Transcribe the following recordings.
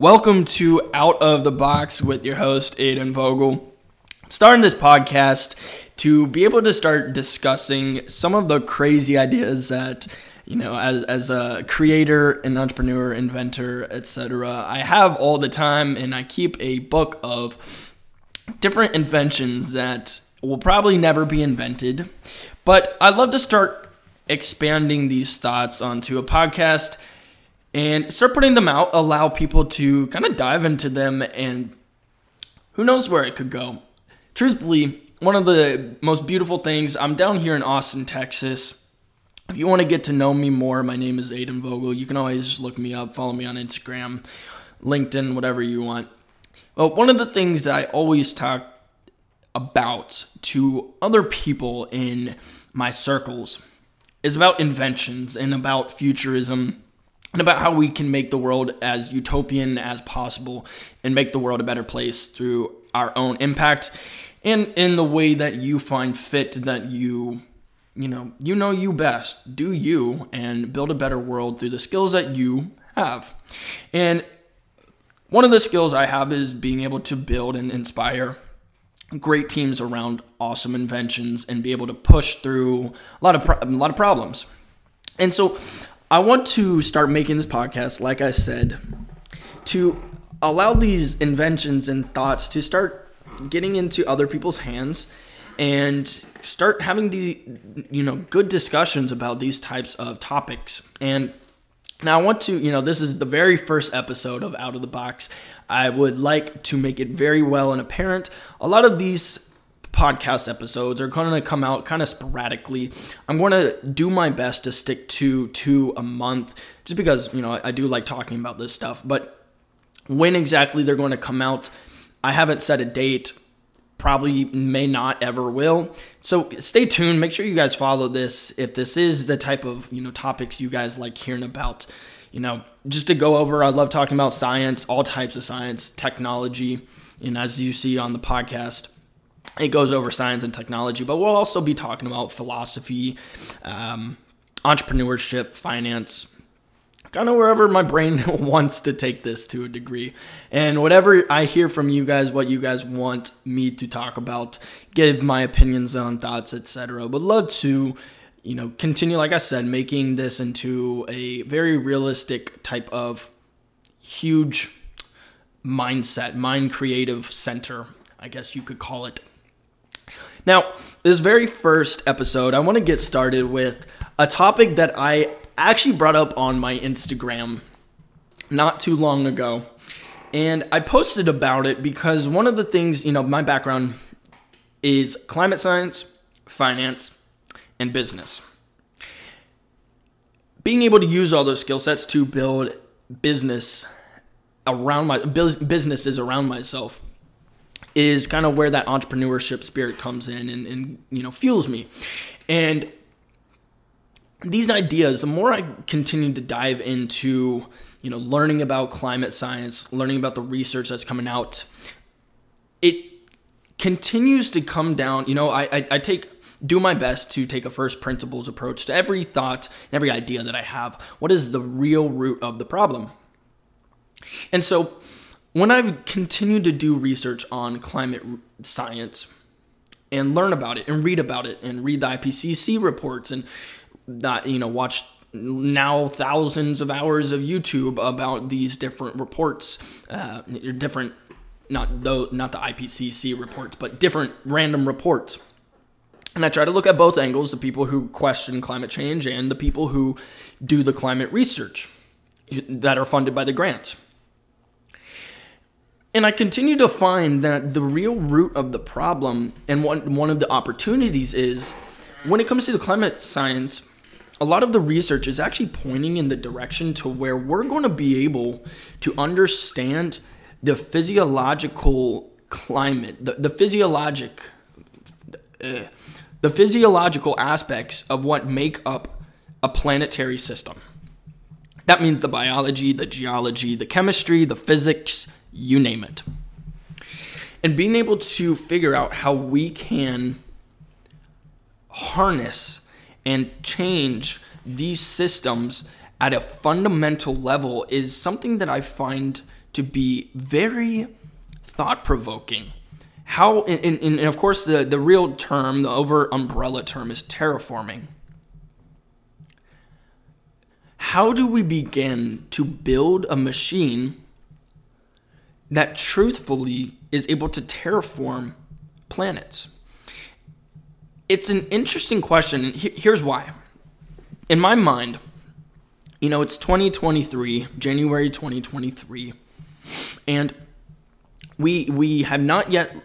Welcome to Out of the Box with your host, Aidan Vogel. Starting this podcast to be able to start discussing some of the crazy ideas that, you know, as, as a creator, an entrepreneur, inventor, etc., I have all the time, and I keep a book of different inventions that will probably never be invented. But I'd love to start expanding these thoughts onto a podcast and start putting them out, allow people to kind of dive into them, and who knows where it could go. Truthfully, one of the most beautiful things, I'm down here in Austin, Texas. If you want to get to know me more, my name is Aidan Vogel. You can always look me up, follow me on Instagram, LinkedIn, whatever you want. Well, one of the things that I always talk about to other people in my circles is about inventions and about futurism and about how we can make the world as utopian as possible and make the world a better place through our own impact and in the way that you find fit that you you know you know you best do you and build a better world through the skills that you have. And one of the skills i have is being able to build and inspire great teams around awesome inventions and be able to push through a lot of pro- a lot of problems. And so I want to start making this podcast, like I said, to allow these inventions and thoughts to start getting into other people's hands and start having the you know good discussions about these types of topics and now I want to, you know, this is the very first episode of Out of the Box. I would like to make it very well and apparent. A lot of these podcast episodes are going to come out kind of sporadically. I'm going to do my best to stick to two a month just because, you know, I, I do like talking about this stuff. But when exactly they're going to come out, I haven't set a date. Probably may not ever will. So stay tuned. Make sure you guys follow this if this is the type of, you know, topics you guys like hearing about. You know, just to go over, I love talking about science, all types of science, technology, and as you see on the podcast, it goes over science and technology, but we'll also be talking about philosophy, um, entrepreneurship, finance, kind of wherever my brain wants to take this to a degree. And whatever I hear from you guys, what you guys want me to talk about, give my opinions on thoughts, etc. Would love to, you know, continue, like I said, making this into a very realistic type of huge mindset, mind creative center, I guess you could call it. Now, this very first episode, I want to get started with a topic that I actually brought up on my Instagram not too long ago. And I posted about it because one of the things, you know, my background is climate science, finance, and business. Being able to use all those skill sets to build business around my businesses around myself is kind of where that entrepreneurship spirit comes in and, and you know fuels me. And these ideas the more i continue to dive into you know learning about climate science learning about the research that's coming out it continues to come down. You know i i, I take do my best to take a first principles approach to every thought and every idea that i have. What is the real root of the problem? And so when I've continued to do research on climate science and learn about it and read about it and read the IPCC reports and that you know watch now thousands of hours of YouTube about these different reports, uh, different not though not the IPCC reports, but different random reports. And I try to look at both angles: the people who question climate change and the people who do the climate research that are funded by the grants. And I continue to find that the real root of the problem and one, one of the opportunities is when it comes to the climate science, a lot of the research is actually pointing in the direction to where we're going to be able to understand the physiological climate, the, the physiologic, uh, the physiological aspects of what make up a planetary system. That means the biology, the geology, the chemistry, the physics, you name it. And being able to figure out how we can harness and change these systems at a fundamental level is something that I find to be very thought provoking. How, and, and, and of course, the, the real term, the over umbrella term is terraforming. How do we begin to build a machine that truthfully is able to terraform planets? It's an interesting question, and here's why. In my mind, you know, it's 2023, January 2023, and we we have not yet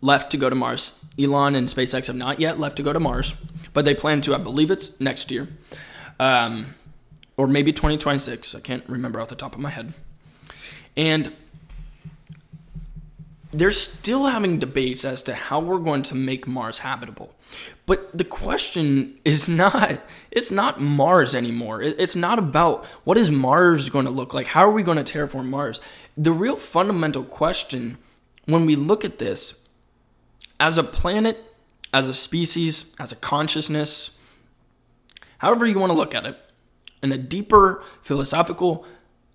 left to go to Mars. Elon and SpaceX have not yet left to go to Mars, but they plan to. I believe it's next year, um, or maybe 2026. I can't remember off the top of my head. And they're still having debates as to how we're going to make Mars habitable. But the question is not it's not Mars anymore. It's not about what is Mars going to look like? How are we going to terraform Mars? The real fundamental question when we look at this as a planet, as a species, as a consciousness, however you want to look at it, in a deeper philosophical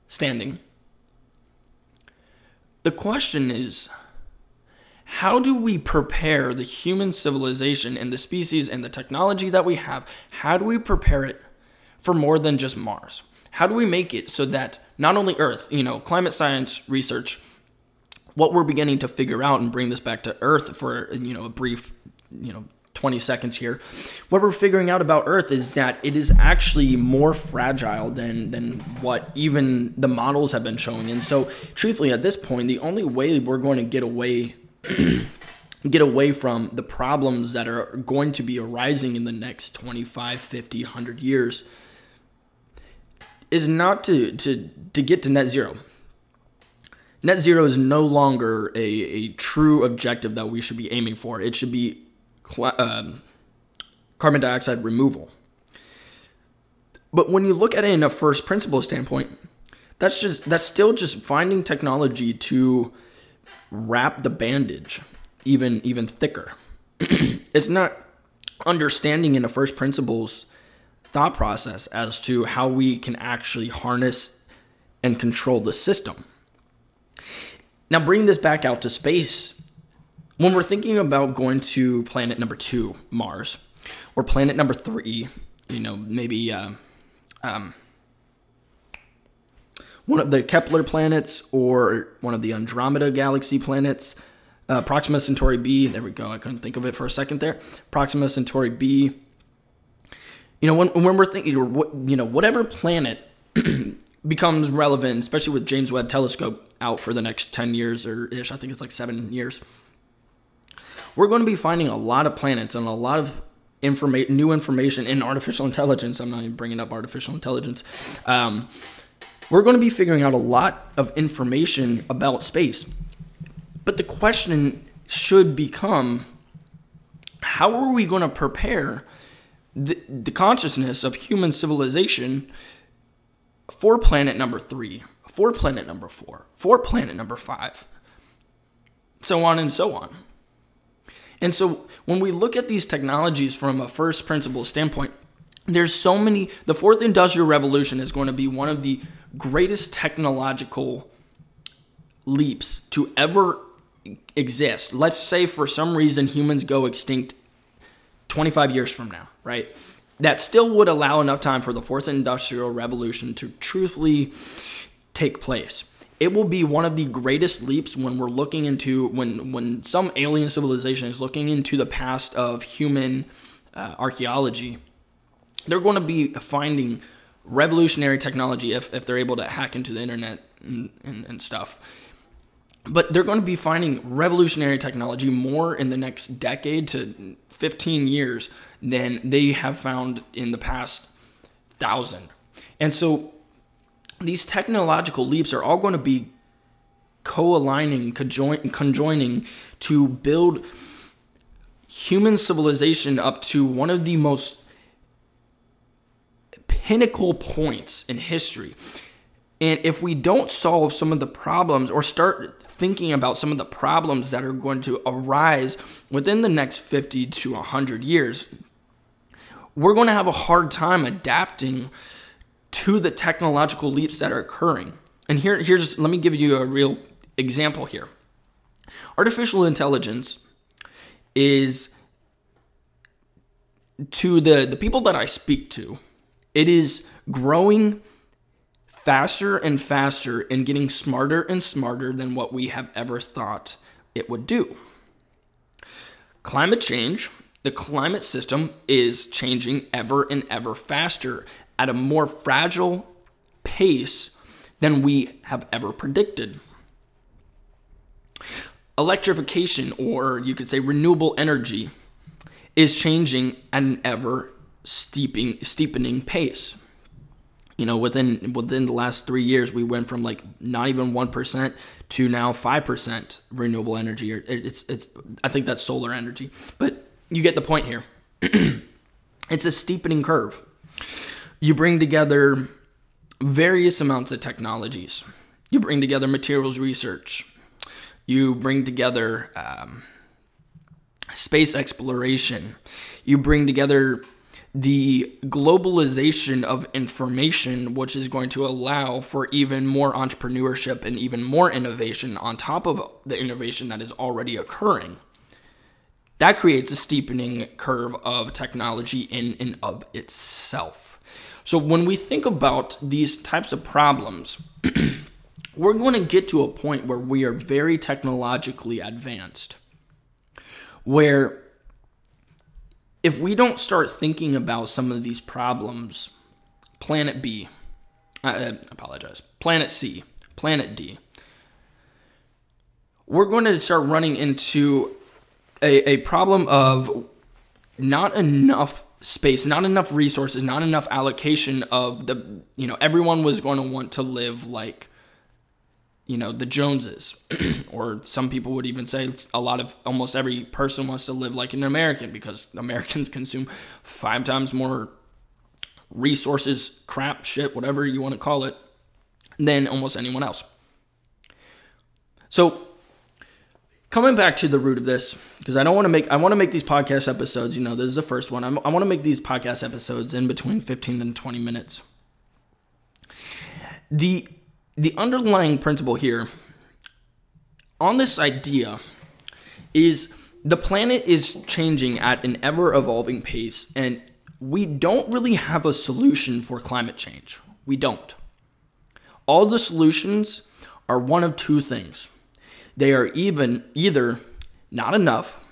standing, the question is how do we prepare the human civilization and the species and the technology that we have? How do we prepare it for more than just Mars? How do we make it so that not only Earth, you know, climate science research what we're beginning to figure out and bring this back to Earth for you know a brief you know 20 seconds here. What we're figuring out about Earth is that it is actually more fragile than than what even the models have been showing. And so, truthfully, at this point, the only way we're going to get away get away from the problems that are going to be arising in the next 25, 50, 100 years is not to to to get to net zero net zero is no longer a, a true objective that we should be aiming for. It should be cl- um, carbon dioxide removal. But when you look at it in a first principle standpoint, that's just that's still just finding technology to wrap the bandage even even thicker. it's not understanding in a first principles thought process as to how we can actually harness and control the system. Now, bring this back out to space. When we're thinking about going to planet number two, Mars, or planet number three, you know, maybe uh, um, one of the Kepler planets or one of the Andromeda galaxy planets, uh, Proxima Centauri b. There we go. I couldn't think of it for a second there. Proxima Centauri b. You know, when, when we're thinking, you know, whatever planet becomes relevant, especially with James Webb Telescope out for the next 10 years or ish. I think it's like seven years. We're going to be finding a lot of planets and a lot of informa- new information in artificial intelligence. I'm not even bringing up artificial intelligence. Um, we're going to be figuring out a lot of information about space. But the question should become how are we going to prepare the, the consciousness of human civilization for planet number three, for planet number four, for planet number five, so on and so on. And so when we look at these technologies from a first principle standpoint, there's so many. The fourth industrial revolution is going to be one of the greatest technological leaps to ever exist. Let's say for some reason humans go extinct 25 years from now, right? That still would allow enough time for the fourth industrial revolution to truthfully take place. It will be one of the greatest leaps when we're looking into when when some alien civilization is looking into the past of human uh, archaeology. They're going to be finding revolutionary technology if, if they're able to hack into the internet and, and, and stuff. But they're going to be finding revolutionary technology more in the next decade to 15 years than they have found in the past thousand. And so these technological leaps are all going to be co-aligning, conjoin- conjoining to build human civilization up to one of the most pinnacle points in history. And if we don't solve some of the problems or start thinking about some of the problems that are going to arise within the next 50 to 100 years, we're going to have a hard time adapting to the technological leaps that are occurring. and here here's let me give you a real example here. Artificial intelligence is to the the people that I speak to, it is growing faster and faster and getting smarter and smarter than what we have ever thought it would do. Climate change, the climate system is changing ever and ever faster at a more fragile pace than we have ever predicted. Electrification, or you could say renewable energy, is changing at an ever steeping, steepening pace. You know, within within the last three years, we went from like not even one percent to now five percent renewable energy. It's it's I think that's solar energy, but you get the point here. it's a steepening curve. You bring together various amounts of technologies. You bring together materials research. You bring together um, space exploration. You bring together the globalization of information, which is going to allow for even more entrepreneurship and even more innovation on top of the innovation that is already occurring. That creates a steepening curve of technology in and of itself. So when we think about these types of problems, we're going to get to a point where we are very technologically advanced, where if we don't start thinking about some of these problems, Planet B, uh, uh, I apologize, Planet C, Planet D, we're going to start running into a, a problem of not enough space, not enough resources, not enough allocation of the, you know, everyone was going to want to live like, you know, the Joneses. or some people would even say a lot of, almost every person wants to live like an American because Americans consume five times more resources, crap, shit, whatever you want to call it, than almost anyone else. So coming back to the root of this because i don't want to make i want to make these podcast episodes you know this is the first one I'm, i want to make these podcast episodes in between 15 and 20 minutes the the underlying principle here on this idea is the planet is changing at an ever evolving pace and we don't really have a solution for climate change. We don't. All the solutions are one of two things. They are even either not enough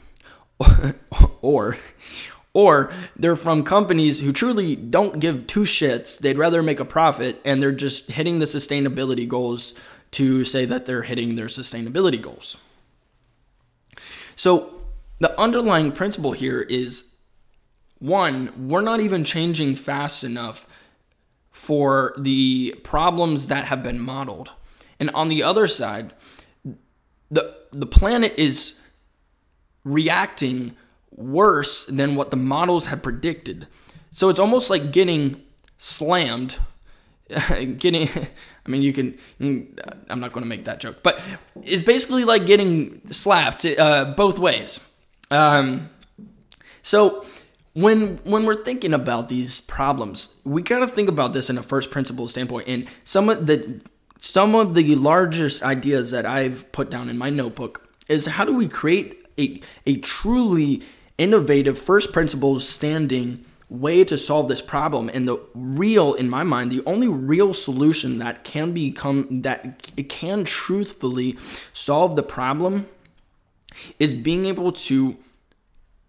or or they're from companies who truly don't give two shits. They'd rather make a profit and they're just hitting the sustainability goals to say that they're hitting their sustainability goals. So, the underlying principle here is one, we're not even changing fast enough for the problems that have been modeled. And on the other side, the the planet is reacting worse than what the models had predicted. So it's almost like getting slammed. getting, I mean, you can. I'm not going to make that joke, but it's basically like getting slapped uh, both ways. Um, so when when we're thinking about these problems, we got to think about this in a first principle standpoint. And some of the some of the largest ideas that I've put down in my notebook is how do we create a, a truly innovative first principles standing way to solve this problem and the real in my mind the only real solution that can become that it can truthfully solve the problem is being able to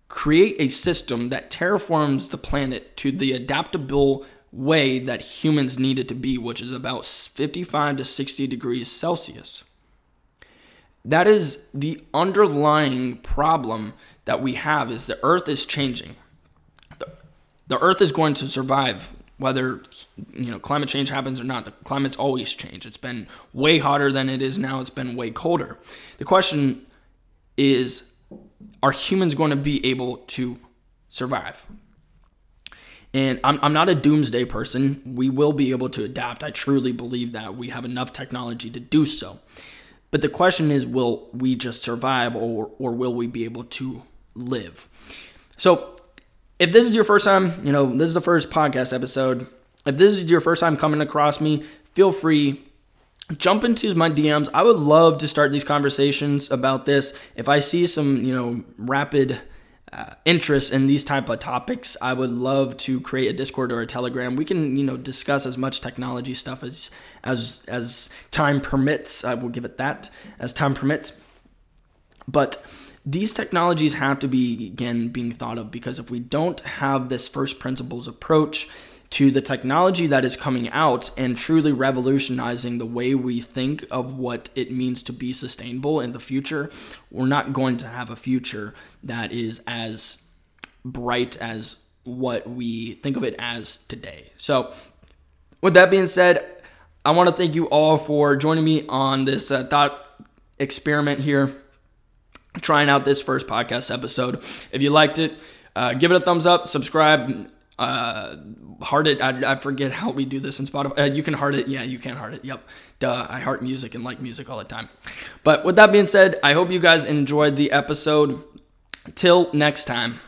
create a system that terraforms the planet to the adaptable way that humans need it to be, which is about 55 to 60 degrees Celsius. That is the underlying problem that we have is the earth is changing. The, the earth is going to survive whether you know climate change happens or not. The climate's always changed. It's been way hotter than it is now. It's been way colder. The question is are humans going to be able to survive? And I'm, I'm not a doomsday person. We will be able to adapt. I truly believe that we have enough technology to do so. But the question is will we just survive or, or will we be able to live? So, if this is your first time, you know, this is the first podcast episode. If this is your first time coming across me, feel free jump into my DMs. I would love to start these conversations about this. If I see some, you know, rapid uh, interest in these type of topics, I would love to create a Discord or a Telegram. We can, you know, discuss as much technology stuff as as as time permits. I will give it that as time permits. But these technologies have to be again being thought of because if we don't have this first principles approach to the technology that is coming out and truly revolutionizing the way we think of what it means to be sustainable in the future, we're not going to have a future that is as bright as what we think of it as today. So, with that being said, I want to thank you all for joining me on this uh, thought experiment here, trying out this first podcast episode. If you liked it, uh, give it a thumbs up, subscribe, uh, heart it. I, I forget how we do this in Spotify. Uh, you can heart it. Yeah, you can heart it. Yep. Duh. I heart music and like music all the time. But with that being said, I hope you guys enjoyed the episode. Till next time.